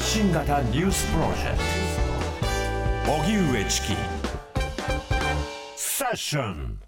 発信型ニュースプロジェクト荻上チキセッション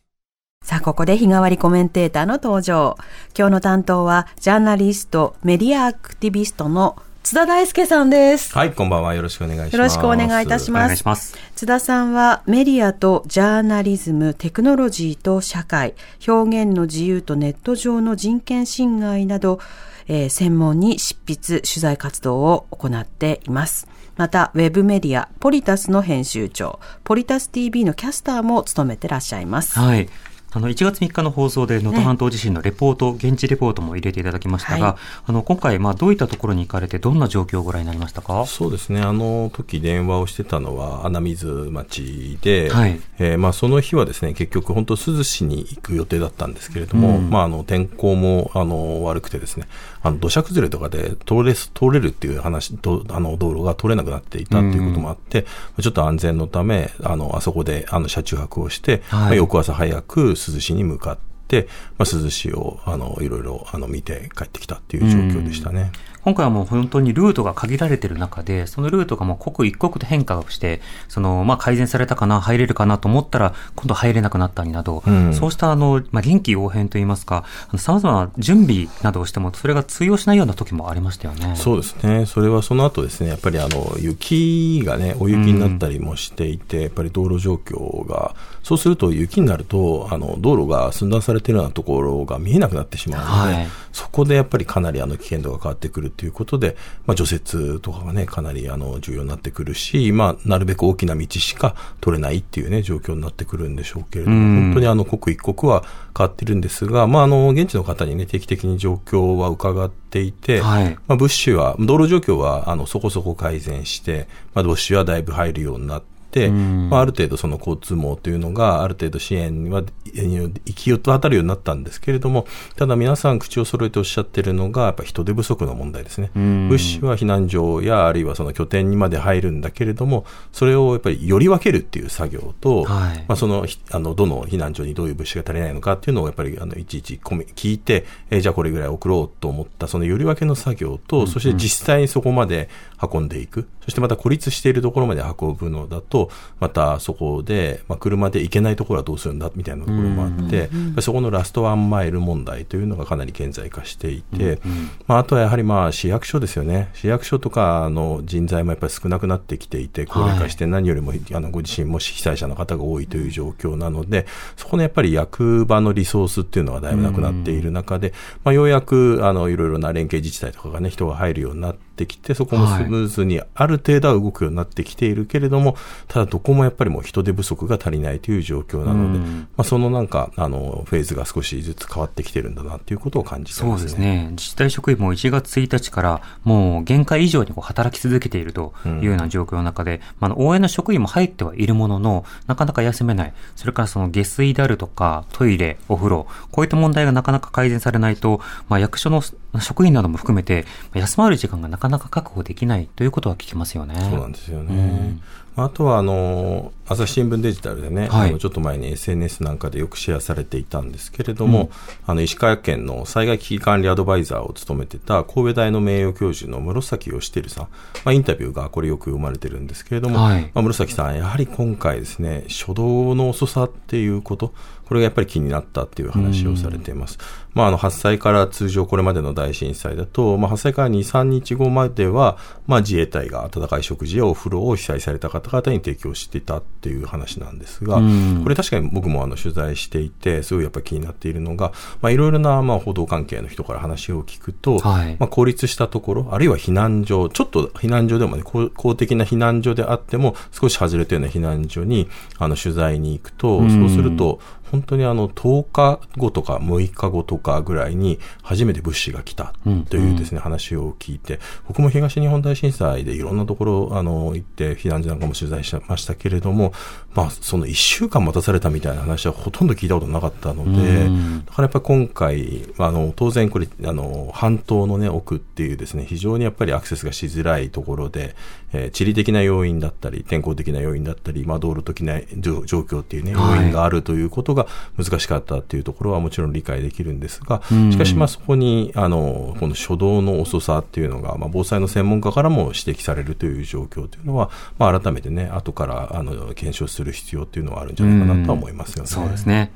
さあ、ここで日替わりコメンテーターの登場。今日の担当は、ジャーナリスト、メディアアクティビストの津田大介さんです。はい、こんばんは。よろしくお願いします。よろしくお願いいたしおます。願いします。津田さんはメディアとジャーナリズム、テクノロジーと社会、表現の自由とネット上の人権侵害など、えー専門に執筆、取材活動を行っています。また、ウェブメディア、ポリタスの編集長、ポリタス TV のキャスターも務めてらっしゃいます。はい。あの、1月3日の放送で能登半島地震のレポート、現地レポートも入れていただきましたが、はい。あの、今回、まあ、どういったところに行かれて、どんな状況をご覧になりましたか？そうですね。あの時電話をしてたのは穴水町で、はい。えーまあその日はですね、結局本当珠洲市に行く予定だったんですけれども、まああの天候もあの悪くてですね、あの土砂崩れとかで通れす通れるっていう話とあの道路が通れなくなっていたっていうこともあって、ちょっと安全のためあのあそこであの車中泊をして、はい。まあ翌朝早く珠洲市に向かって、まあ珠洲市をあのいろいろあの見て帰ってきたっていう状況でしたね。今回はもう本当にルートが限られている中で、そのルートがもう刻一刻と変化をして、その、まあ、改善されたかな、入れるかなと思ったら、今度入れなくなったりなど、うん。そうしたあの、まあ、臨機応変といいますか、あの様々な準備などをしても、それが通用しないような時もありましたよね。そうですね、それはその後ですね、やっぱりあの雪がね、大雪になったりもしていて、やっぱり道路状況が、そうすると雪になると、あの道路が寸断されているようなところが見えなくなってしまうので、はい。そこでやっぱりかなりあの危険度が変わってくるということで、まあ、除雪とかがね、かなりあの重要になってくるし、まあ、なるべく大きな道しか取れないっていうね、状況になってくるんでしょうけれども、うん。本当にあの刻一刻は変わっているんですが、まあ、あの現地の方にね、定期的に状況は伺っていて、はい。まあ、物資は、道路状況はあのそこそこ改善して、まあ、物資はだいぶ入るようになって、んまあ、ある程度その交通網というのがある程度支援は行き渡るようになったんですけれども、ただ皆さん口を揃えておっしゃっているのが、やっぱ人手不足の問題ですね。ん。物資は避難所やあるいはその拠点にまで入るんだけれども、それをやっぱりより分けるっていう作業と、はい。まあ、そのひあのどの避難所にどういう物資が足りないのかっていうのをやっぱりあのいちいち聞いて、えーじゃあこれぐらい送ろうと思ったそのより分けの作業と、そして実際にそこまで運んでいく、そしてまた孤立しているところまで運ぶのだと、またそこで、まあ、車で行けないところはどうするんだみたいなところもあって、そこのラストワンマイル問題というのがかなり顕在化していて、まあ、あとはやはりまあ市役所ですよね、市役所とかの人材もやっぱり少なくなってきていて、高齢化して何よりもあのご自身も被災者の方が多いという状況なので、そこのやっぱり役場のリソースっていうのはだいぶなくなっている中で、まあ、ようやくあのいろいろな連携自治体とかがね、人が入るようになってきて、そこもスムーズにある程度は動くようになってきているけれども、ただどこもやっぱりもう人手不足が足りないという状況なので、うんまあ、そのなんかあのフェーズが少しずつ変わってきてるんだなということを感じてそうますね。ですね。自治体職員も1月1日からもう限界以上にこう働き続けているというような状況の中で、まああの、応援の職員も入ってはいるものの、なかなか休めない。それからその下水であるとか、トイレ、お風呂、こういった問題がなかなか改善されないと、まあ役所の職員なども含めて、まあ休まる時間がなかなか確保できないということは聞きますよね。そうなんですよね。あとはあの朝日新聞デジタルでね、はい。あのちょっと前に SNS なんかでよくシェアされていたんですけれども、あの石川県の災害危機管理アドバイザーを務めてた神戸大の名誉教授の室崎義輝さん、まあ、インタビューがこれよく読まれてるんですけれども、はい。まあ、室崎さん、やはり今回ですね、初動の遅さっていうこと、これがやっぱり気になったっていう話をされています。まあ、あの発災から通常これまでの大震災だと、まあ、発災から2、3日後までは、まあ、自衛隊が温かい食事やお風呂を被災された方々に提供していたっていう話なんですが、うん。これ確かに僕もあの取材していて、すごいやっぱり気になっているのが、まあ、いろいろなまあ報道関係の人から話を聞くと、はい。まあ、孤立したところ、あるいは避難所、ちょっと避難所でもね、公公的な避難所であっても、少し外れたような避難所にあの取材に行くと、うん。そうすると、本当にあの10日後とか6日後とかぐらいに初めて物資が来たというですね、話を聞いて、僕も東日本大震災でいろんなところあの行って避難所なんかも取材しましたけれども、まあその1週間待たされたみたいな話はほとんど聞いたことなかったので、うん。だからやっぱり今回、あの当然これあの半島のね奥っていうですね非常にやっぱりアクセスがしづらいところで、えー地理的な要因だったり天候的な要因だったり、まあ道路的な状状況っていうね要はい。因があるということが、が難しかったっていうところはもちろん理解できるんですが、しかしまあそこに、あの、この初動の遅さっていうのが、まあ防災の専門家からも指摘されるという状況というのは、まあ改めてね、後からあの検証する必要っていうのはあるんじゃないかなとは思いますよね。そうですね。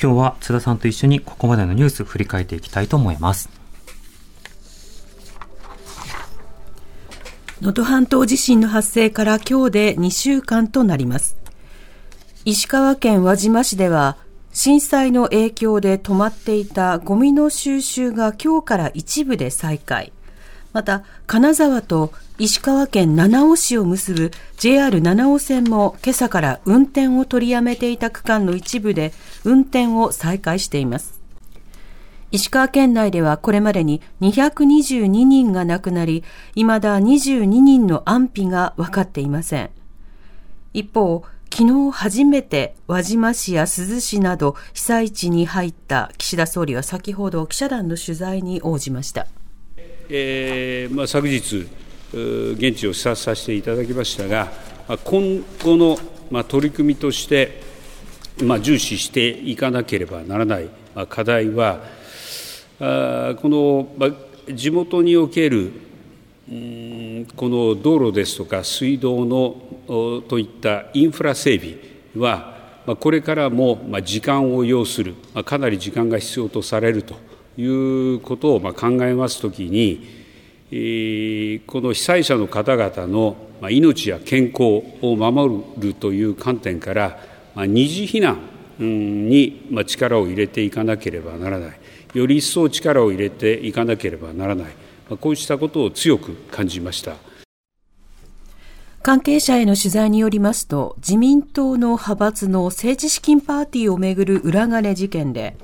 今日は津田さんと一緒にここまでのニュース振り返っていきたいと思います。能登半島地震の発生から今日で2週間となります。石川県輪島市では震災の影響で止まっていたゴミの収集が今日から一部で再開。また、金沢と石川県七尾市を結ぶ JR 七尾線も今朝から運転を取りやめていた区間の一部で運転を再開しています。石川県内ではこれまでに222人が亡くなり、未だ22人の安否が分かっていません。一方、昨日初めて輪島市や珠洲市など被災地に入った岸田総理は先ほど記者団の取材に応じました。えーまあ、昨日、現地を視察させていただきましたが、今後の、まあ、取り組みとして、まあ、重視していかなければならない課題は、あこの、まあ、地元におけるこの道路ですとか水道のといったインフラ整備は、これからも時間を要する、かなり時間が必要とされるということを考えますときに、この被災者の方々の命や健康を守るという観点から、二次避難に力を入れていかなければならない、より一層力を入れていかなければならない、こうしたことを強く感じました。関係者への取材によりますと、自民党の派閥の政治資金パーティーをめぐる裏金事件で、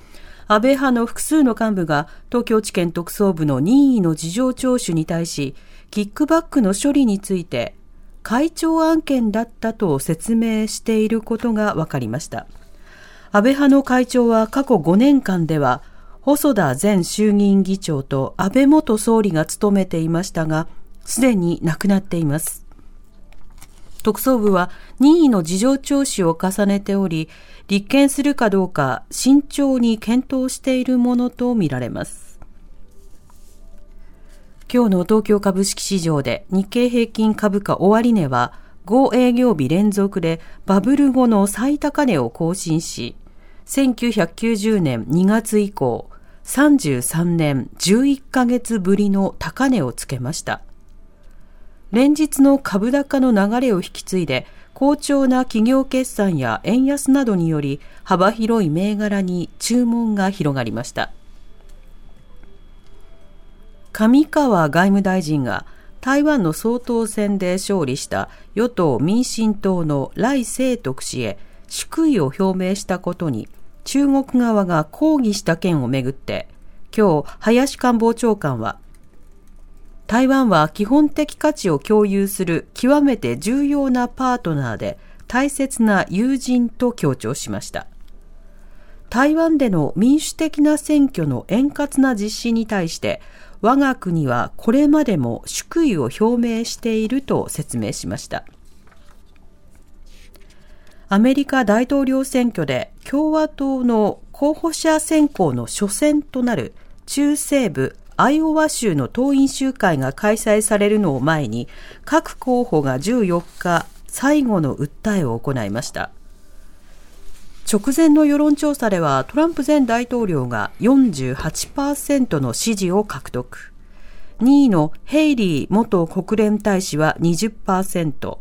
安倍派の複数の幹部が東京地検特捜部の任意の事情聴取に対し、キックバックの処理について、会長案件だったと説明していることが分かりました。安倍派の会長は過去5年間では、細田前衆議院議長と安倍元総理が務めていましたが、すでに亡くなっています。特捜部は任意の事情聴取を重ねており、立件するかどうか慎重に検討しているものとみられます。今日の東京株式市場で日経平均株価終値は5営業日連続でバブル後の最高値を更新し、1990年2月以降、33年11ヶ月ぶりの高値をつけました。連日の株高の流れを引き継いで、好調な企業決算や円安などにより幅広い銘柄に注文が広がりました上川外務大臣が台湾の総統選で勝利した与党民進党の来清徳氏へ祝意を表明したことに中国側が抗議した件をめぐって今日林官房長官は台湾は基本的価値を共有する極めて重要なパートナーで大切な友人と強調しました。台湾での民主的な選挙の円滑な実施に対して我が国はこれまでも祝意を表明していると説明しました。アメリカ大統領選挙で共和党の候補者選考の初戦となる中西部アイオワ州の党員集会が開催されるのを前に、各候補が14日、最後の訴えを行いました。直前の世論調査では、トランプ前大統領が48%の支持を獲得。2位のヘイリー元国連大使は20%、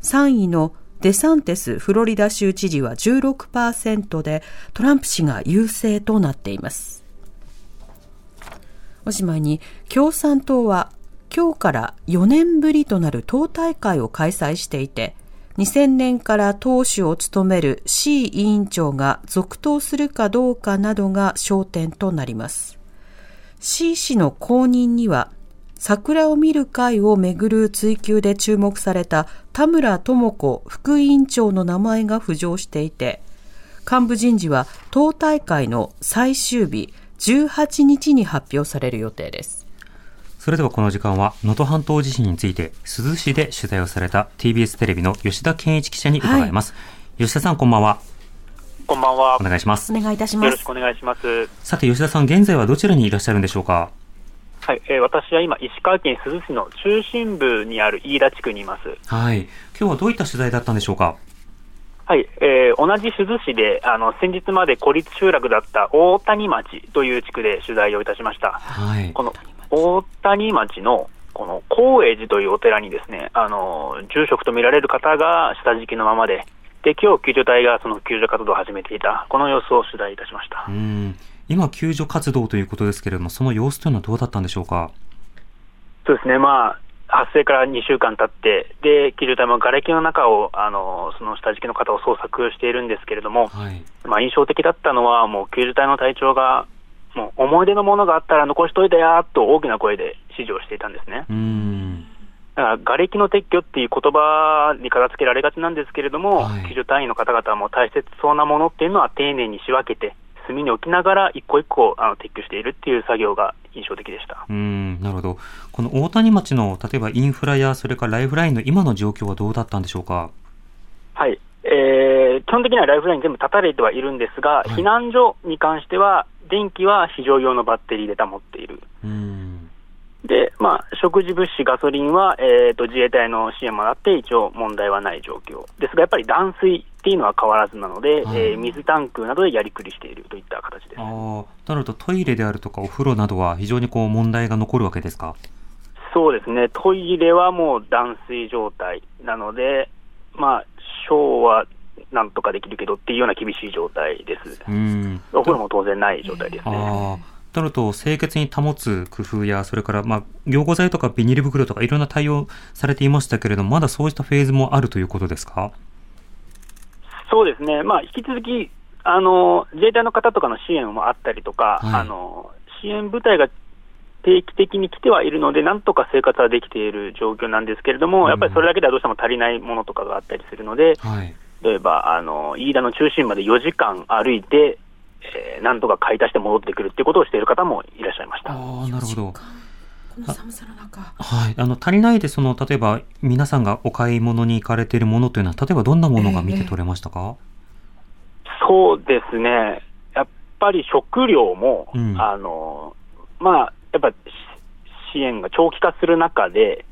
3位のデサンテスフロリダ州知事は16%でトランプ氏が優勢となっています。おしまいに共産党は今日から4年ぶりとなる党大会を開催していて2000年から党首を務める C 委員長が続投するかどうかなどが焦点となります C 氏の後任には桜を見る会をめぐる追及で注目された田村智子副委員長の名前が浮上していて幹部人事は党大会の最終日18日に発表される予定です。それではこの時間は能登半島地震について珠洲市で取材をされた TBS テレビの吉田健一記者に伺います。はい、吉田さんこんばんは。こんばんは。お願いします。お願いいたしますよろしく。お願いします。さて、吉田さん、現在はどちらにいらっしゃるんでしょうか？はい、えー私は今、石川県珠洲市の中心部にある飯田地区にいます。はい。今日はどういった取材だったんでしょうか？はい、えー同じ珠洲市で、あの、先日まで孤立集落だった大谷町という地区で取材をいたしました。はい。この大谷町の、この高栄寺というお寺にですね、あの、住職と見られる方が下敷きのままで、で、今日救助隊がその救助活動を始めていた、この様子を取材いたしましたう。ん。今、救助活動ということですけれども、その様子というのはどうだったんでしょうか？そうですね、まあ、発生から2週間経って、で、救助隊も瓦礫の中を、あの、その下敷きの方を捜索しているんですけれども、はい。まあ、印象的だったのは、もう救助隊の隊長が、もう思い出のものがあったら残しといてやと大きな声で指示をしていたんですね。うん。だから、瓦礫の撤去っていう言葉に片付けられがちなんですけれども、はい救助隊員の方々も大切そうなものっていうのは丁寧に仕分けて、隅に置きながら一個一個あの撤去しているっていう作業が印象的でした。うん、なるほど。この大谷町の、例えばインフラや、それからライフラインの今の状況はどうだったんでしょうか？はい、えー基本的にはライフライン全部断たれてはいるんですが、い避難所に関しては、電気は非常用のバッテリーで保っている。うん。食事物資、ガソリンは、えー、と自衛隊の支援もあって、一応問題はない状況ですが、やっぱり断水っていうのは変わらずなので、はいえー水タンクなどでやりくりしているといった形ですあ。あ、なるとトイレであるとかお風呂などは非常にこう問題が残るわけですか？そうですね、トイレはもう断水状態なので、まあ、ショーはなんとかできるけどっていうような厳しい状態です。うん。お風呂も当然ない状態ですね。なると、清潔に保つ工夫や、それから、まあ、凝固剤とかビニール袋とかいろんな対応されていましたけれども、まだそうしたフェーズもあるということですか？そうですね、まあ、引き続きあの自衛隊の方とかの支援もあったりとか、はい。あの支援部隊が定期的に来てはいるので、なんとか生活はできている状況なんですけれども、うん。やっぱりそれだけではどうしても足りないものとかがあったりするので、はい。例えばあの飯田の中心まで4時間歩いて、えーなんとか買い足して戻ってくるっていうことをしている方もいらっしゃいました。ああ、なるほど。この寒さの中。はい。あの、足りないで、その、例えば、皆さんがお買い物に行かれているものというのは、例えばどんなものが見て取れましたか、そうですね、やっぱり食料も、うんあのまあ、やっぱし支援が長期化する中で、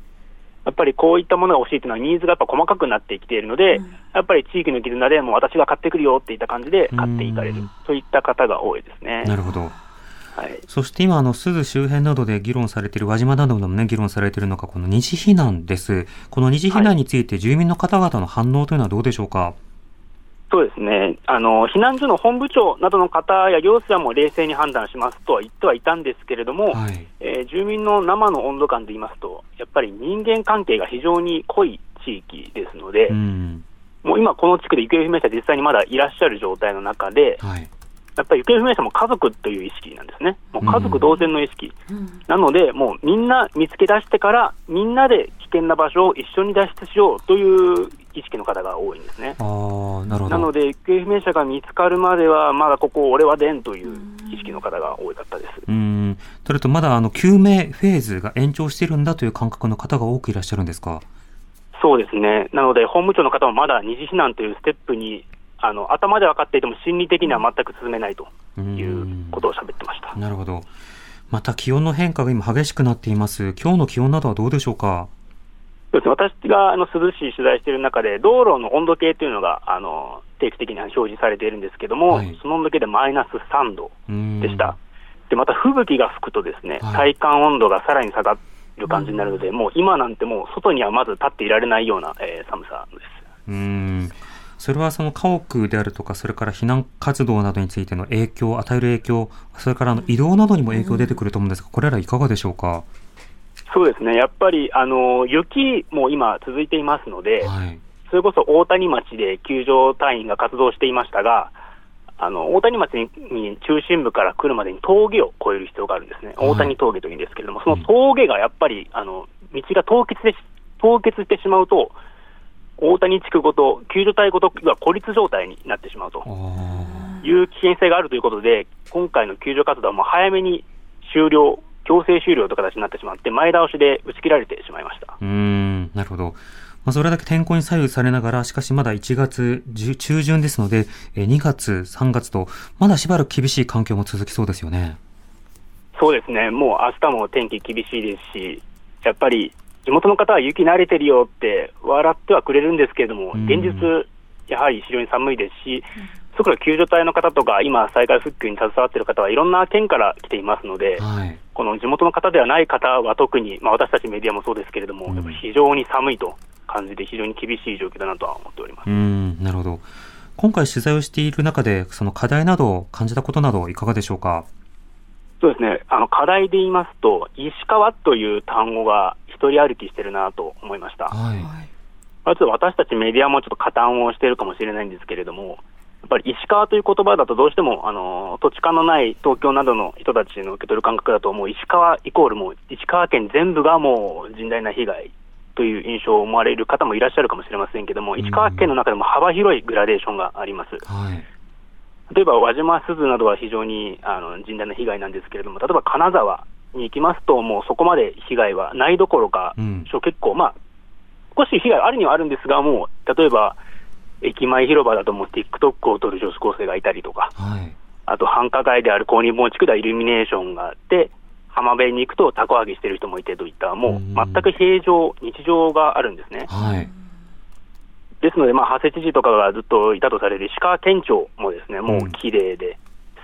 やっぱりこういったものが欲しいというのは、ニーズがやっぱ細かくなってきているので、やっぱり地域の絆でもう私が買ってくるよっていった感じで買っていかれるうんといった方が多いですね。なるほど。はい、そして今、あの、鈴周辺などで議論されている、輪島などでもね、議論されているのが、この二次避難です。この二次避難について、住民の方々の反応というのはどうでしょうか？そうですねあの、避難所の本部長などの方や行政はもう冷静に判断しますとは言ってはいたんですけれども、はい。えー住民の生の温度感で言いますと、やっぱり人間関係が非常に濃い地域ですので、うん。もう今、この地区で行方不明者、実際にまだいらっしゃる状態の中で、はい。やっぱり行方不明者も家族という意識なんですね、もう家族同然の意識、うんなので、もうみんな見つけ出してから、みんなで危険な場所を一緒に脱出しようという意識の方が多いんですね。ああ、なるほど。なので、行方不明者が見つかるまでは、まだここ、俺は出んという意識の方が多かったです。うん。それと、まだ、あの、救命フェーズが延長しているんだという感覚の方が多くいらっしゃるんですか？そうですね、なので、本部長の方もまだ二次避難というステップに、あの頭で分かっていても、心理的には全く進めないということを喋ってました。なるほど。また気温の変化が今激しくなっています。今日の気温などはどうでしょうか？そうですね、私があの涼しい取材している中で、道路の温度計というのがあの定期的に表示されているんですけども、はいその温度計でマイナス3度うんでした。で、また吹雪が吹くとですね、はい体感温度がさらに下がる感じになるので、もう今なんてもう外にはまず立っていられないような、えー寒さです。うん。それはその家屋であるとか、それから避難活動などについての影響、与える影響、それからあの移動などにも影響出てくると思うんですが、これらいかがでしょうか？そうですね、やっぱりあの雪も今続いていますので、はい。それこそ大谷町で救助隊員が活動していましたが、あの大谷町にに中心部から来るまでに峠を越える必要があるんですね、はい。大谷峠というんですけれども、その峠がやっぱりあの道が凍結でし凍結してしまうと、大谷地区ごと、救助隊ごとが孤立状態になってしまうとあいう危険性があるということで、今回の救助活動はもう早めに終了、強制終了という形になってしまって、前倒しで打ち切られてしまいました。ーうん、なるほど。まあ、それだけ天候に左右されながら、しかしまだ1月中旬ですので、2月、3月と、まだしばらく厳しい環境も続きそうですよね。そうですね、もう明日も天気厳しいですし、やっぱり地元の方は雪慣れてるよって笑ってはくれるんですけれども、現実、やはり非常に寒いですし、特に救助隊の方とか、今、災害復旧に携わっている方はいろんな県から来ていますので、はい、この地元の方ではない方は特に、まあ、私たちメディアもそうですけれども、うん、非常に寒いと感じて、非常に厳しい状況だなとは思っております。うんなるほど。今回、取材をしている中で、その課題などを感じたことなど、いかがでしょうか？そうですね、あの課題で言いますと、石川という単語が一人歩きしてるなと思いました。はい。まず私たちメディアもちょっと加担をしているかもしれないんですけれども、っぱり石川という言葉だとどうしてもあの土地勘のない東京などの人たちの受け取る感覚だと、もう石川イコールもう石川県全部がもう甚大な被害という印象を思われる方もいらっしゃるかもしれませんけれども、石川県の中でも幅広いグラデーションがあります。はい。例えば輪島鈴などは非常にあの甚大な被害なんですけれども、例えば金沢に行きますと、もうそこまで被害はないどころか、うん、結構、まあ、少し被害あるにはあるんですが、もう例えば駅前広場だともう TikTok を撮る女子高生がいたりとか、はい、あと繁華街である公認盆地区ではイルミネーションがあって、浜辺に行くとたこ揚げしてる人もいてといった、もう全く平常、日常があるんですね。はい、ですので、まあ、長谷知事とかがずっといたとされる石川県庁もですね、もう綺麗で、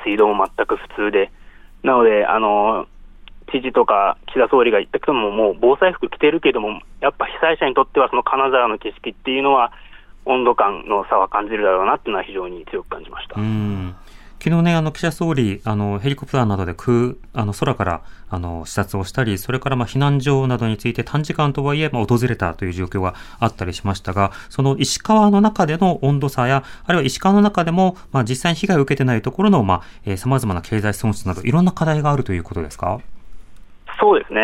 水道も全く普通で、なので、あの知事とか岸田総理が言ったけども、もう防災服着てるけども、やっぱ被災者にとっては、その金沢の景色っていうのは、温度感の差は感じるだろうなっていうのは非常に強く感じました。昨日ね、あの、岸田総理、あの、ヘリコプターなどで空、あの、空から、あの、視察をしたり、それからまあ避難所などについて短時間とはいえ、まあ、訪れたという状況があったりしましたが、その石川の中での温度差や、あるいは石川の中でも、まあ、実際に被害を受けてないところの、まあ、えー、様々な経済損失など、いろんな課題があるということですか？そうですね。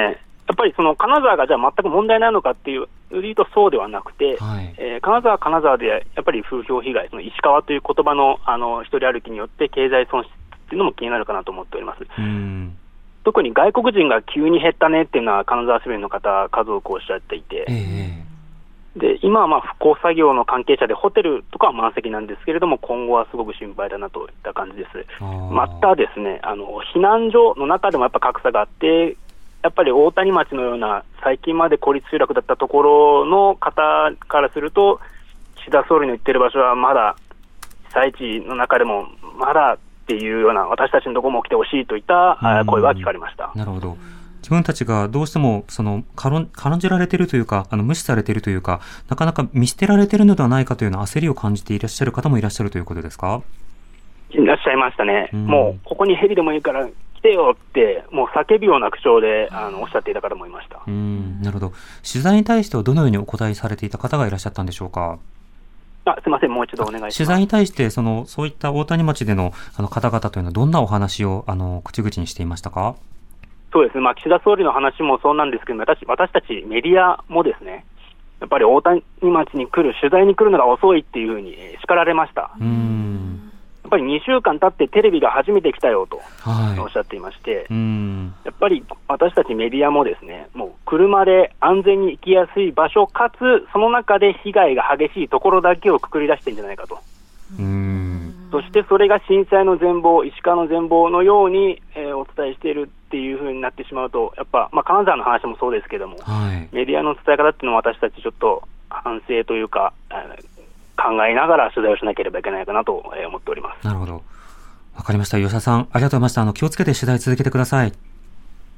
やっぱりその金沢がじゃあ全く問題ないのかっていうとそうではなくて、はい、えー、金沢は金沢でやっぱり風評被害、その石川という言葉のあの一人歩きによって経済損失っていうのも気になるかなと思っております。特に外国人が急に減ったねっていうのは、金沢市民の方、数多くおっしゃっていて、えー、で今はまあ復興作業の関係者で、ホテルとかは満席なんですけれども、今後はすごく心配だなといった感じです。またですねあの避難所の中でもやっぱ格差があって、やっぱり大谷町のような最近まで孤立集落だったところの方からすると、岸田総理の言ってる場所はまだ被災地の中でもまだっていうような、私たちのところも来てほしいといった声は聞かれました。なるほど。自分たちがどうしてもその軽んじられているというか、あの無視されているというか、なかなか見捨てられているのではないかというような焦りを感じていらっしゃる方もいらっしゃるということですか？いらっしゃいましたね、うん、もうここにヘリでもいいから来てよって、もう叫ぶような口調であのおっしゃっていた方もいました。うんなるほど、取材に対してはどのようにお答えされていた方がいらっしゃったんでしょうか？あすみません、もう一度お願いします。取材に対して、そのそういった大谷町でのあの方々というのは、どんなお話をあの口々にしていましたか？そうですね、まあ、岸田総理の話もそうなんですけど、私私たちメディアもですね、やっぱり大谷町に来る、取材に来るのが遅いっていうふうに叱られました。うんっぱり2週間経ってテレビが初めて来たよとおっしゃっていまして、はい、やっぱり私たちメディアもですね、もう車で安全に行きやすい場所、かつその中で被害が激しいところだけをくくり出してるんじゃないかと。そしてそれが震災の全貌、石川の全貌のように、えー、お伝えしているっていうふうになってしまうと、やっぱ、まあ、金沢の話もそうですけども、はい、メディアの伝え方っていうのは私たちちょっと反省というか、考えながら取材をしなければいけないかなと思っております。なるほど。わかりました。吉田さん、ありがとうございました。あの、気をつけて取材続けてください。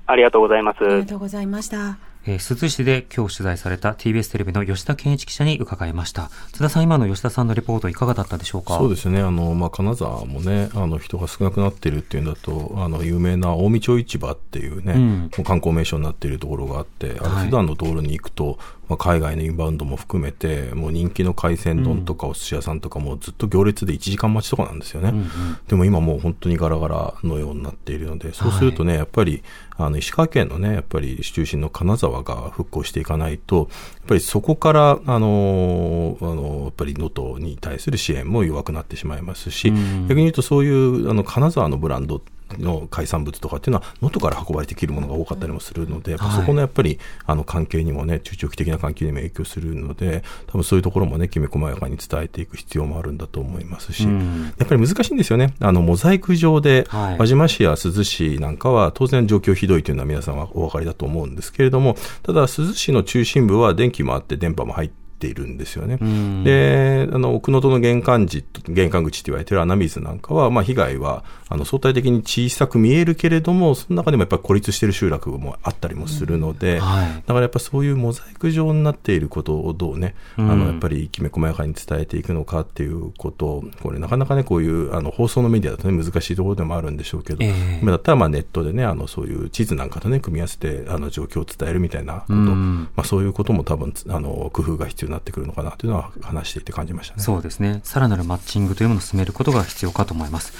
ありがとうございます。ありがとうございました。えー、珠洲市で今日取材された TBS テレビの吉田健一記者に伺いました。津田さん、今の吉田さんのレポートいかがだったでしょうか？そうですね。あの、まあ、金沢もね、あの、人が少なくなっているっていうんだと、あの、有名な近江町市場っていうね、うん、観光名所になっているところがあって、あの普段の道路に行くと、まあ、海外のインバウンドも含めて、もう人気の海鮮丼とかお寿司屋さんとかもずっと行列で1時間待ちとかなんですよね。うんうん、でも今もう本当にガラガラのようになっているので、そうするとね、はい、やっぱり、あの、石川県のね、やっぱり市中心の金沢が復興していかないと、やっぱりそこから、あの、あの、やっぱり能登に対する支援も弱くなってしまいますし、うん、逆に言うとそういう、あの、金沢のブランドの海産物とかっていうのは、能登から運ばれてきるものが多かったりもするので、はいそこのやっぱりあの関係にもね、中長期的な関係にも影響するので、多分そういうところもね、きめ細やかに伝えていく必要もあるんだと思いますし、うんやっぱり難しいんですよね。あの、モザイク上で、はい輪島市や珠洲市なんかは当然状況ひどいというのは皆さんはお分かりだと思うんですけれども、ただ珠洲市の中心部は電気もあって電波も入っているんですよね。んで、あの、奥能登の玄関地、玄関口って言われてる穴水なんかは、まあ被害は、あの、相対的に小さく見えるけれども、その中でもやっぱり孤立している集落もあったりもするので、はいだからやっぱそういうモザイク状になっていることをどうね、うんあの、やっぱりきめ細やかに伝えていくのかっていうこと、これなかなかね、こういう、あの、放送のメディアだとね、難しいところでもあるんでしょうけど、ええ今だったらまあネットでね、あの、そういう地図なんかとね、組み合わせて、あの、状況を伝えるみたいなこと、うんまあそういうことも多分、あの、工夫が必要になってくるのかなというのは話していて感じましたね。そうですね。さらなるマッチングというものを進めることが必要かと思います。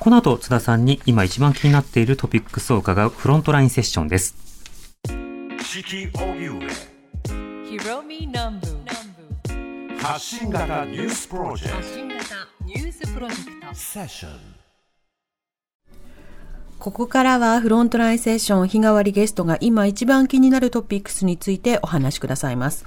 この後、津田さんに今一番気になっているトピックスを伺うフロントラインセッションです。発信型ニュースプロジェク発信型ニュースプロジェクトトセッションここからはフロントラインセッション日替わりゲストが今一番気になるトピックスについてお話しくださいます。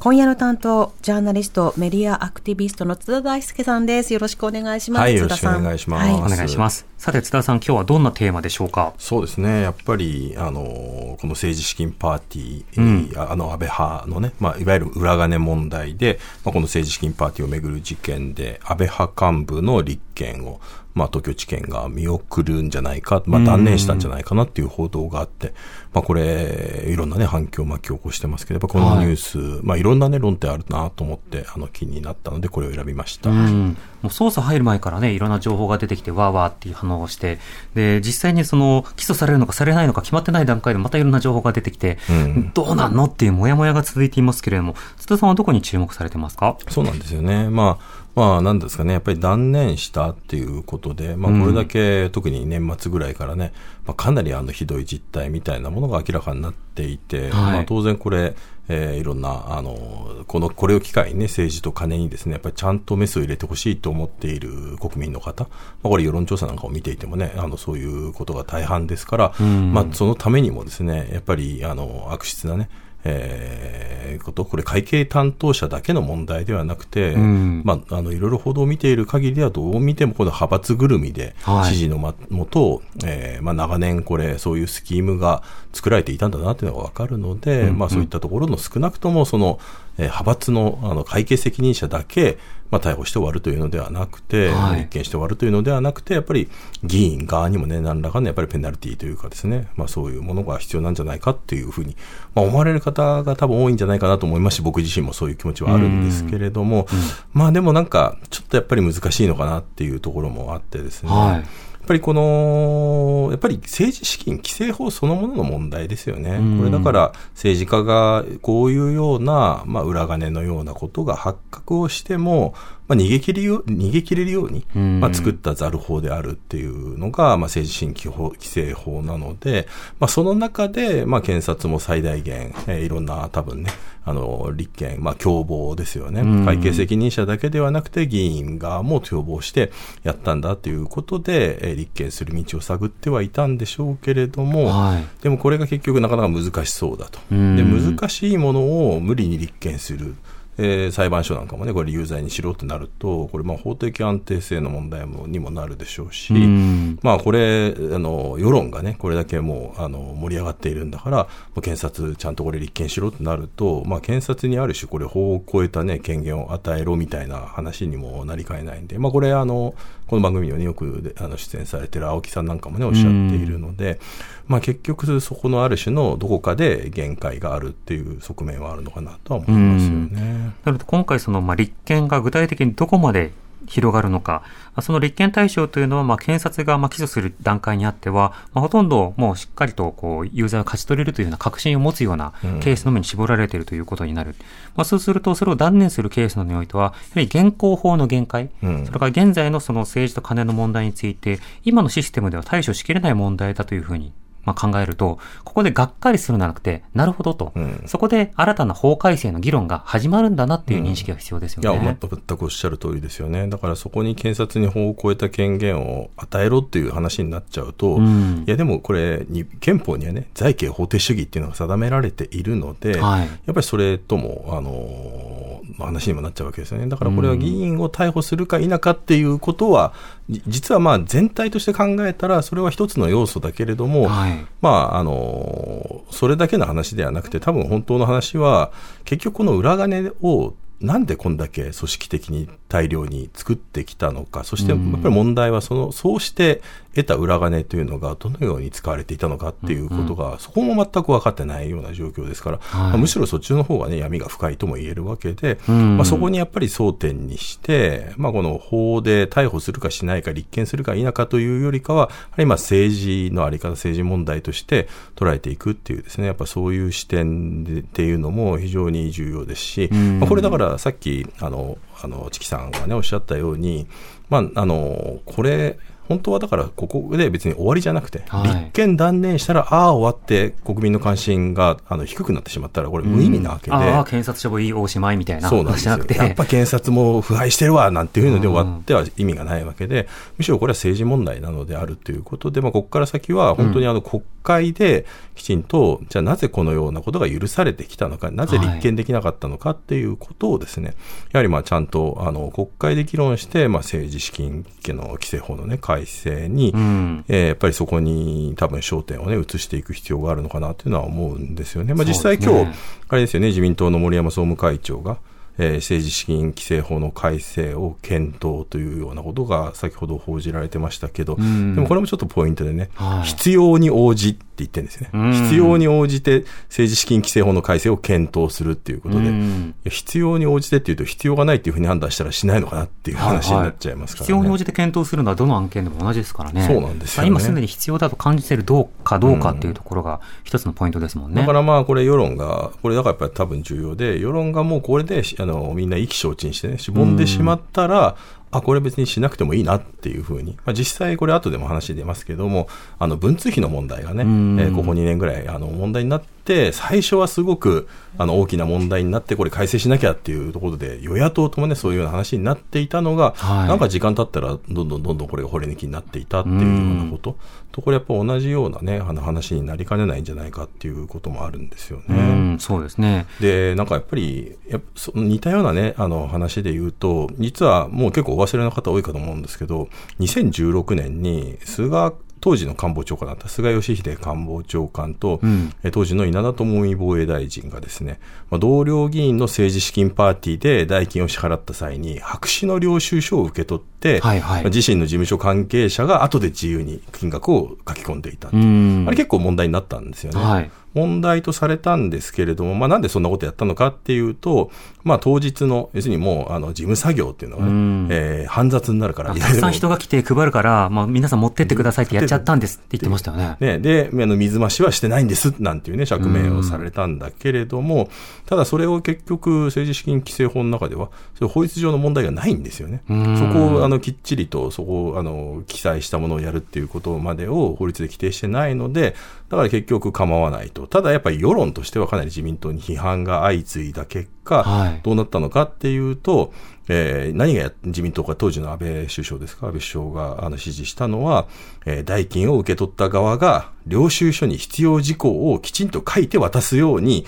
今夜の担当、ジャーナリスト、メディアアクティビストの津田大介さんです。よろしくお願いします。はい津田さんよろしくお願いしますはお願いします。さて、津田さん、今日はどんなテーマでしょうか？そうですね、やっぱり、あの、この政治資金パーティー、うん。えーあの、安倍派のね、まあ、いわゆる裏金問題で、まあ、この政治資金パーティーをめぐる事件で、安倍派幹部の立件を、まあ、東京地検が見送るんじゃないか、まあ、断念したんじゃないかなっていう報道があって、まあ、これ、いろんなね、反響を巻き起こしてますけど、やっぱこのニュース、まあ、いろんなね、論点あるなと思って、あの、気になったので、これを選びました。うん、もう捜査入る前からね、いろんな情報が出てきて、わーわーっていう反応をして、で、実際にその、起訴されるのかされないのか決まってない段階でまたいろんな情報が出てきて、うんどうなんのっていうモヤモヤが続いていますけれども、津田さんはどこに注目されてますか？そうなんですよね。まあ、まあ、なんですかね、やっぱり断念したっていうことで、まあ、これだけ、特に年末ぐらいからね、まあ、かなりあの、ひどい実態みたいなものが明らかになっていて、はい。まあ、当然これ、えーいろんな、あの、この、これを機会にね、政治と金にですね、やっぱりちゃんとメスを入れてほしいと思っている国民の方、まあ、これ世論調査なんかを見ていてもね、あの、そういうことが大半ですから、ん。まあ、そのためにもですね、やっぱり、あの、悪質なね、えーこと、これ会計担当者だけの問題ではなくて、ん。まあ、あの、いろいろ報道を見ている限りではどう見てもこの派閥ぐるみではい。支持のまもと、えーまあ、長年これ、そういうスキームが作られていたんだなっていうのがわかるので、まあ、そういったところの少なくともその、えー派閥のあの会計責任者だけ、まあ、逮捕して終わるというのではなくて、はい。立件して終わるというのではなくて、やっぱり議員側にもね、何らかのやっぱりペナルティというかですね、まあそういうものが必要なんじゃないかっていうふうに、まあ思われる方が多分多いんじゃないかなと思いますし、僕自身もそういう気持ちはあるんですけれども、まあでもなんか、ちょっとやっぱり難しいのかなっていうところもあってですね、はいぱりこの、やっぱり政治資金規正法そのものの問題ですよね。んこれだから政治家がこういうような、まあ裏金のようなことが発覚をしても、まあ逃げ切るよ、逃げ切れるように、うんまあ作ったザル法であるっていうのが、まあ政治資金規法規正法なので、まあその中で、まあ検察も最大限、えーいろんな多分ね、あの、立憲、まあ共謀ですよね。うん会計責任者だけではなくて議員側も共謀してやったんだということで、えー立件する道を探ってはいたんでしょうけれども、はいでもこれが結局なかなか難しそうだと。うんで、難しいものを無理に立件する。えー裁判所なんかもね、これ有罪にしろってなると、これまあ法的安定性の問題もにもなるでしょうし、うんまあこれ、あの、世論がね、これだけもう、あの、盛り上がっているんだから、もう検察ちゃんとこれ立件しろってなると、まあ検察にある種これ法を超えたね、権限を与えろみたいな話にもなりかねないんで、まあこれあの、この番組にはね、よくであの出演されてる青木さんなんかもね、おっしゃっているので、まあ結局そこのある種のどこかで限界があるっていう側面はあるのかなとは思いますよね。なので今回その、まあ、立件が具体的にどこまで広がるのか、まあその立件対象というのは、まあ、検察がまあ起訴する段階にあっては、まあ、ほとんどもうしっかりとこう有罪を勝ち取れるというような確信を持つようなうん。ケースのみに絞られているということになる。まあ、そうすると、それを断念するケースのにおいては、やはり現行法の限界、うん。それから現在のその政治と金の問題について、今のシステムでは対処しきれない問題だというふうにまあ、考えると、ここでがっかりするんじゃなくて、なるほどと、うんそこで新たな法改正の議論が始まるんだなっていう認識が必要ですよいや、ね。全くおっしゃる通りですよね。だからそこに検察に法を超えた権限を与えろっていう話になっちゃうと、うんいや、でもこれに、憲法にはね、財形法定主義っていうのが定められているので、はいやっぱりそれとも、あのー話にもなっちゃうわけですよね。だからこれは議員を逮捕するか否かっていうことは、じ実はまあ全体として考えたら、それは一つの要素だけれども、はいまあ、あの、それだけの話ではなくて、多分本当の話は、結局この裏金を、なんでこんだけ組織的に大量に作ってきたのか、そしてやっぱり問題はその、そうして得た裏金というのがどのように使われていたのかっていうことが、そこも全く分かってないような状況ですから、はい。まあむしろそっちの方がね、闇が深いとも言えるわけで、うん。まあ、そこにやっぱり争点にして、まあ、この法で逮捕するかしないか、立件するか否かというよりかは、やはりまあ政治のあり方、政治問題として捉えていくっていうですね、やっぱそういう視点でっていうのも非常に重要ですし、ん。まあ、これだからさっき、あの、あの、チキさんがね、おっしゃったように、まあ、あの、これ、本当はだから、ここで別に終わりじゃなくて、はい。立件断念したら、ああ、終わって、国民の関心があの低くなってしまったら、これ、無意味なわけで、ああ、検察処分いいおしまいみたいな。そうなんですよ。やっぱ検察も腐敗してるわなんていうので終わっては意味がないわけで、むしろこれは政治問題なのであるということで、まあ、ここから先は本当にあの国会できちんと、じゃあなぜこのようなことが許されてきたのか、なぜ立件できなかったのかっていうことをですね、やはりまあちゃんとあの国会で議論して、まあ、政治資金の規正法の、ね、改正に、うん。えーやっぱりそこに多分焦点をね、移していく必要があるのかなというのは思うんですよね。まあ実際今日、あれですよね、自民党の森山総務会長が、えー政治資金規正法の改正を検討というようなことが先ほど報じられてましたけど、んでもこれもちょっとポイントでね、はい必要に応じ言ってるんですねうん。必要に応じて政治資金規正法の改正を検討するっていうことで、いうんや必要に応じてっていうと必要がないっていうふうに判断したらしないのかなっていう話になっちゃいますからね。必要に応じて検討するのはどの案件でも同じですからね。そうなんですよねまあ今すでに必要だと感じてるどうかどうかっていうところが一つのポイントですもんね。だからまあこれ世論が、これだからやっぱり多分重要で、世論がもうこれであのみんな意気消沈してね、しぼんでしまったら、あ、これ別にしなくてもいいなっていうふうに、まあ、実際これ後でも話出ますけども、あの文通費の問題がね、ん。えーここ2年ぐらいあの問題になって、最初はすごくあの大きな問題になって、これ改正しなきゃっていうところで、与野党ともね、そういうような話になっていたのが、はいなんか時間経ったら、どんどんどんどんこれが掘り抜きになっていたっていうようなこと、とこれやっぱ同じようなね、あの話になりかねないんじゃないかっていうこともあるんですよね。うん、そうですね。で、なんかやっぱり、やっぱそ似たようなね、あの話で言うと、実はもう結構お忘れの方多いかと思うんですけど、2016年に菅、当時の官房長官だった菅義偉官房長官と、うん。え当時の稲田朋美防衛大臣がですね、まあ、同僚議員の政治資金パーティーで代金を支払った際に、白紙の領収書を受け取って、はいはい。まあ自身の事務所関係者が後で自由に金額を書き込んでいたあれ結構問題になったんですよね。はい。問題とされたんですけれども、まあ、なんでそんなことやったのかっていうと、まあ、当日の、要するにもう、あの、事務作業っていうのがうん。ね、えー煩雑になるから、たくさん人が来て配るから、まあ皆さん持ってってくださいってやっちゃったんですって言ってましたよね。ね、で、あの水増しはしてないんですなんていうね、釈明をされたんだけれども、ただそれを結局、政治資金規正法の中では、法律上の問題がないんですよね。ん。そこをあのきっちりと、そこをあの記載したものをやるっていうことまでを法律で規定してないので、だから結局構わないと。ただやっぱり世論としてはかなり自民党に批判が相次いだ結果、はい。どうなったのかっていうと、えー何がや自民党が当時の安倍首相ですか、安倍首相があの指示したのは、えー代金を受け取った側が領収書に必要事項をきちんと書いて渡すように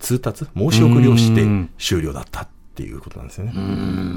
通達、申し送りをしてうん。終了だったっていうことなんですよね。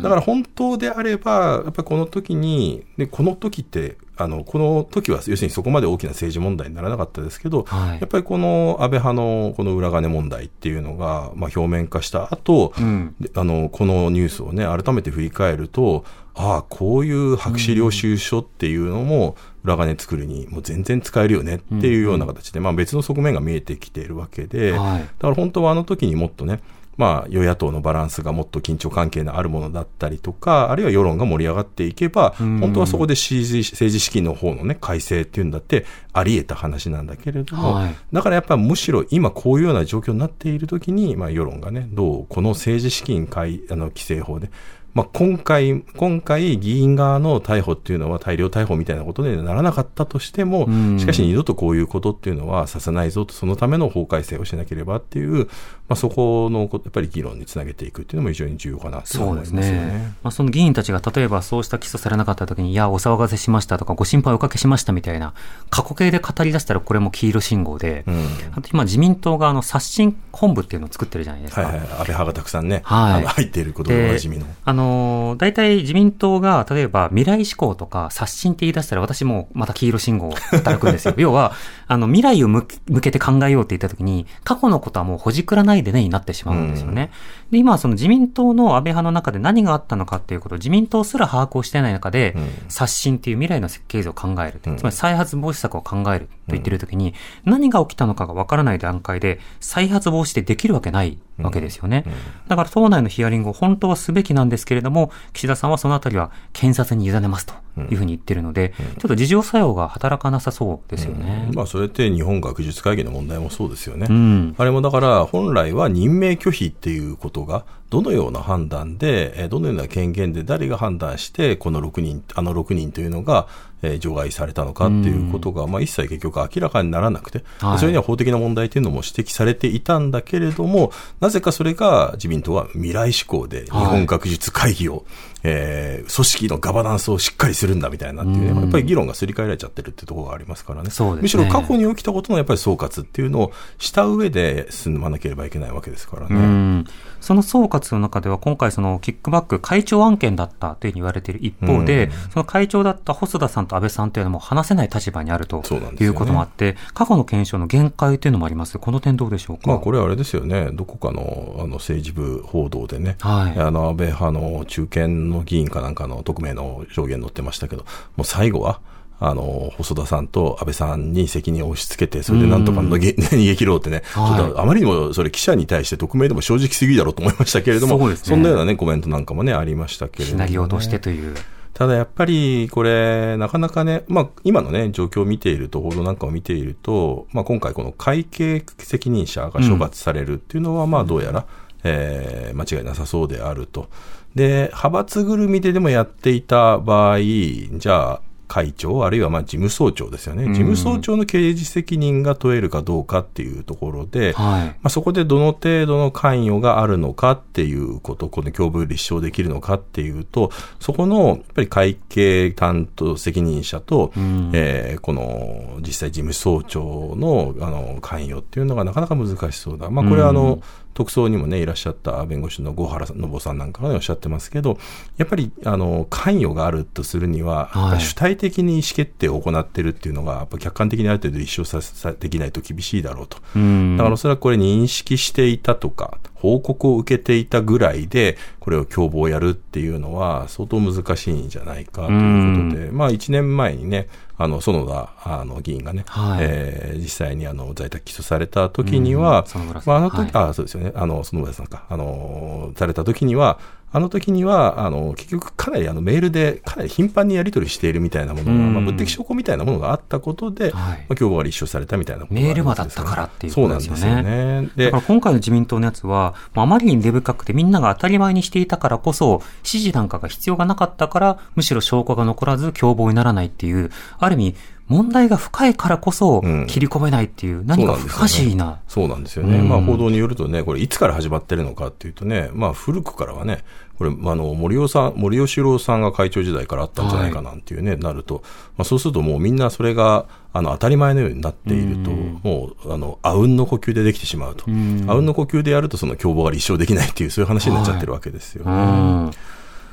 だから本当であれば、やっぱりこの時に、でこの時って、あの、この時は要するにそこまで大きな政治問題にならなかったですけど、はい。やっぱりこの安倍派のこの裏金問題っていうのが、まあ、表面化した後、うん。であの、このニュースをね、改めて振り返ると、ああ、こういう白紙領収書っていうのも、裏金作るにもう全然使えるよねっていうような形で、まあ別の側面が見えてきているわけで、はい。だから本当はあの時にもっとね、まあ、与野党のバランスがもっと緊張関係のあるものだったりとか、あるいは世論が盛り上がっていけば、ん。本当はそこで政治資金の方のね、改正っていうんだって、あり得た話なんだけれども、はい。だからやっぱりむしろ今こういうような状況になっているときに、まあ世論がね、どうこの政治資金改あの規正法で、まあ、今回、今回、議員側の逮捕っていうのは大量逮捕みたいなことにならなかったとしても、うん。しかし二度とこういうことっていうのはさせないぞと、そのための法改正をしなければっていう、まあ、そこのこやっぱり議論につなげていくっていうのも非常に重要かなとそうで思いますすね。ね。まあ、その議員たちが例えばそうした起訴されなかった時に、いや、お騒がせしましたとか、ご心配おかけしましたみたいな、過去形で語り出したらこれも黄色信号で、うんあと今自民党があの刷新本部っていうのを作ってるじゃないですか。はいはい、安倍派がたくさんね、はいあの入っていることでおなじみの。あのー大体自民党が、例えば未来志向とか刷新って言い出したら私もまた黄色信号を働くんですよ。要は、あの、未来を向け向けて考えようって言った時に、過去のことはもうほじくらないでねになってしまうんですよね。で、今はその自民党の安倍派の中で何があったのかっていうことを自民党すら把握をしていない中で、刷新っていう未来の設計図を考える。つまり再発防止策を考えると言ってる時に、何が起きたのかがわからない段階で、再発防止でできるわけないわけですよね。だから党内のヒアリングを本当はすべきなんですけれども、岸田さんはそのあたりは検察に委ねますというふうに言ってるので、ちょっと事情作用が働かなさそうですよね。まあ、それって日本学術会議の問題もそうですよね。うん。あれもだから、本来は任命拒否っていうことが、どのような判断で、えーどのような権限で誰が判断して、この6人、あの6人というのが、えー除外されたのかっていうことが、まあ一切結局明らかにならなくて、はい。それには法的な問題というのも指摘されていたんだけれども、なぜかそれが自民党は未来志向で、日本学術会議を、えー組織のガバナンスをしっかりするんだみたいなっていうね、うん。やっぱり議論がすり替えられちゃってるってところがありますからね。ね。むしろ過去に起きたことのやっぱり総括っていうのをした上で進まなければいけないわけですからうね。んその総括の中では、今回、そのキックバック会長案件だったというふうに言われている一方で、うん。その会長だった細田さんと安倍さんというのも話せない立場にあるということもあって、過去の検証の限界というのもあります。この点どうでしょうか？まあこれはあれですよね、どこかのあの政治部報道でね、はい。あの安倍派の中堅の議員かなんかの匿名の証言載ってましたけど、もう最後は、あの、細田さんと安倍さんに責任を押し付けて、それでなんとか逃げ 逃げ切ろうってね、はいちょっとあまりにもそれ記者に対して匿名でも正直すぎだろうと思いましたけれども、そねんなようなね、コメントなんかもね、ありましたけれども、ね。シナリオとしてという。ただやっぱりこれ、なかなかね、まあ、今のね、状況を見ていると、報道なんかを見ていると、まあ、今回この会計責任者が処罰されるっていうのは、まあ、どうやら、えー間違いなさそうであると。で、派閥ぐるみででもやっていた場合、じゃあ、会長、あるいはまあ事務総長ですよね。事務総長の刑事責任が問えるかどうかっていうところで、はい。まあ、そこでどの程度の関与があるのかっていうこと、この共謀立証できるのかっていうと、そこのやっぱり会計担当責任者と、んえーこの実際事務総長のあの関与っていうのがなかなか難しそうだ。まあ、これはあの、特捜にもね、いらっしゃった弁護士の郷原信夫さんなんかがねおっしゃってますけど、やっぱり、あの、関与があるとするには、はい主体的に意思決定を行ってるっていうのが、やっぱ客観的にある程度立証ささできないと厳しいだろうと。うん。だからおそらくこれ認識していたとか、報告を受けていたぐらいで、これを共謀やるっていうのは相当難しいんじゃないかということで、まあ1年前にね、あの、園田あの議員がね、はい。えー実際にあの在宅起訴された時には、まああの時、はい。あそうですよね、あの、園村さんか、あの、された時には、あの時には、あの、結局かなりあのメールでかなり頻繁にやり取りしているみたいなものが、うんまあ、物的証拠みたいなものがあったことで、はいまあ、共謀が立証されたみたいなことがあメールるわけですよねマだったからっていうそうことですよね。なんですよね。でだから今回の自民党のやつは、あまりに根深くてみんなが当たり前にしていたからこそ、指示なんかが必要がなかったから、むしろ証拠が残らず共謀にならないっていう、ある意味、問題が深いからこそうん切り込めないっていう、何か不可思議な。そうなんですよね。うんまあ報道によるとね、これいつから始まってるのかっていうとね、まあ古くからはね、これ、あの、森尾さん、森喜朗さんが会長時代からあったんじゃないかなんていうね、なると、まあそうするともうみんなそれが、あの、当たり前のようになっていると、もう、あの、あうんの呼吸でできてしまうと。んあうんの呼吸でやるとその共謀が立証できないっていう、そういう話になっちゃってるわけですようね。ん。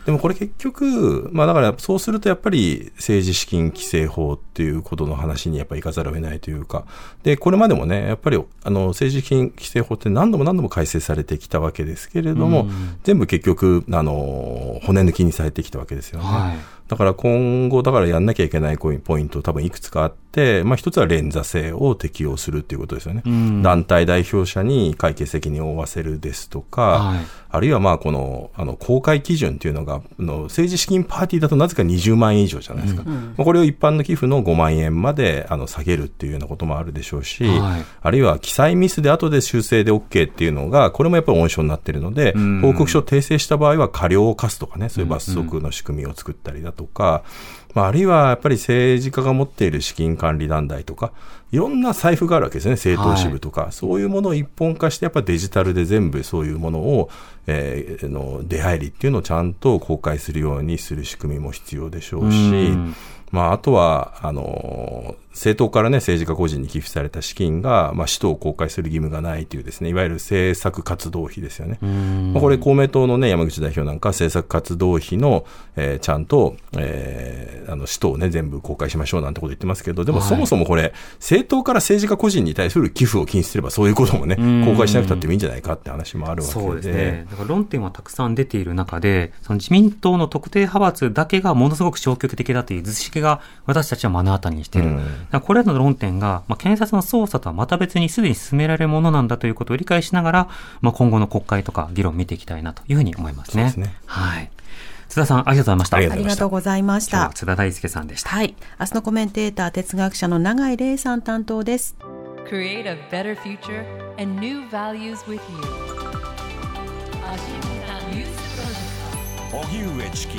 でもこれ結局、まあだからそうするとやっぱり政治資金規正法っていうことの話にやっぱり行かざるを得ないというか、で、これまでもね、やっぱりあの政治資金規正法って何度も何度も改正されてきたわけですけれども、全部結局、あの、骨抜きにされてきたわけですよね。はい。だから今後、だからやんなきゃいけないポイント多分いくつかあって、まあ一つは連座制を適用するっていうことですよね。うん。団体代表者に会計責任を負わせるですとか、はい。あるいはまあこの、あの、公開基準っていうのが、あの政治資金パーティーだとなぜか20万円以上じゃないですか。まあこれを一般の寄付の5万円まで、あの、下げるっていうようなこともあるでしょうし、はい。あるいは記載ミスで後で修正で OK っていうのが、これもやっぱり温床になってるので、ん。報告書を訂正した場合は過料を課すとかね、そういう罰則の仕組みを作ったりだとか、まあ、あるいはやっぱり政治家が持っている資金管理団体とか、いろんな財布があるわけですね、政党支部とか、そういうものを一本化して、やっぱりデジタルで全部そういうものを、えーの出入りっていうのをちゃんと公開するようにする仕組みも必要でしょうし、うん。まあ、あとは、あの、政党からね、政治家個人に寄付された資金が、まあ、使途を公開する義務がないというですね、いわゆる政策活動費ですよね。まあ、これ公明党のね、山口代表なんか政策活動費の、えーちゃんと、えーあの、使途をね、全部公開しましょうなんてこと言ってますけど、でもはいそもそもこれ、政党から政治家個人に対する寄付を禁止すれば、そういうこともね、ん公開しなくたってもいいんじゃないかって話もあるわけで。そうですね。だから論点はたくさん出ている中で、その自民党の特定派閥だけがものすごく消極的だという図式が私たちは目の当たりにしている。これらの論点が、まあ、検察の捜査とはまた別にすでに進められるものなんだということを理解しながら、まあ、今後の国会とか議論を見ていきたいなというふうに思いますね。そうですねはい。津田さん、ありがとうございました。ありがとうございました。津田大輔さんでした。はい。明日のコメンテーター、哲学者の永井玲さん担当です。Create a better future and new values with you. 荻上チキ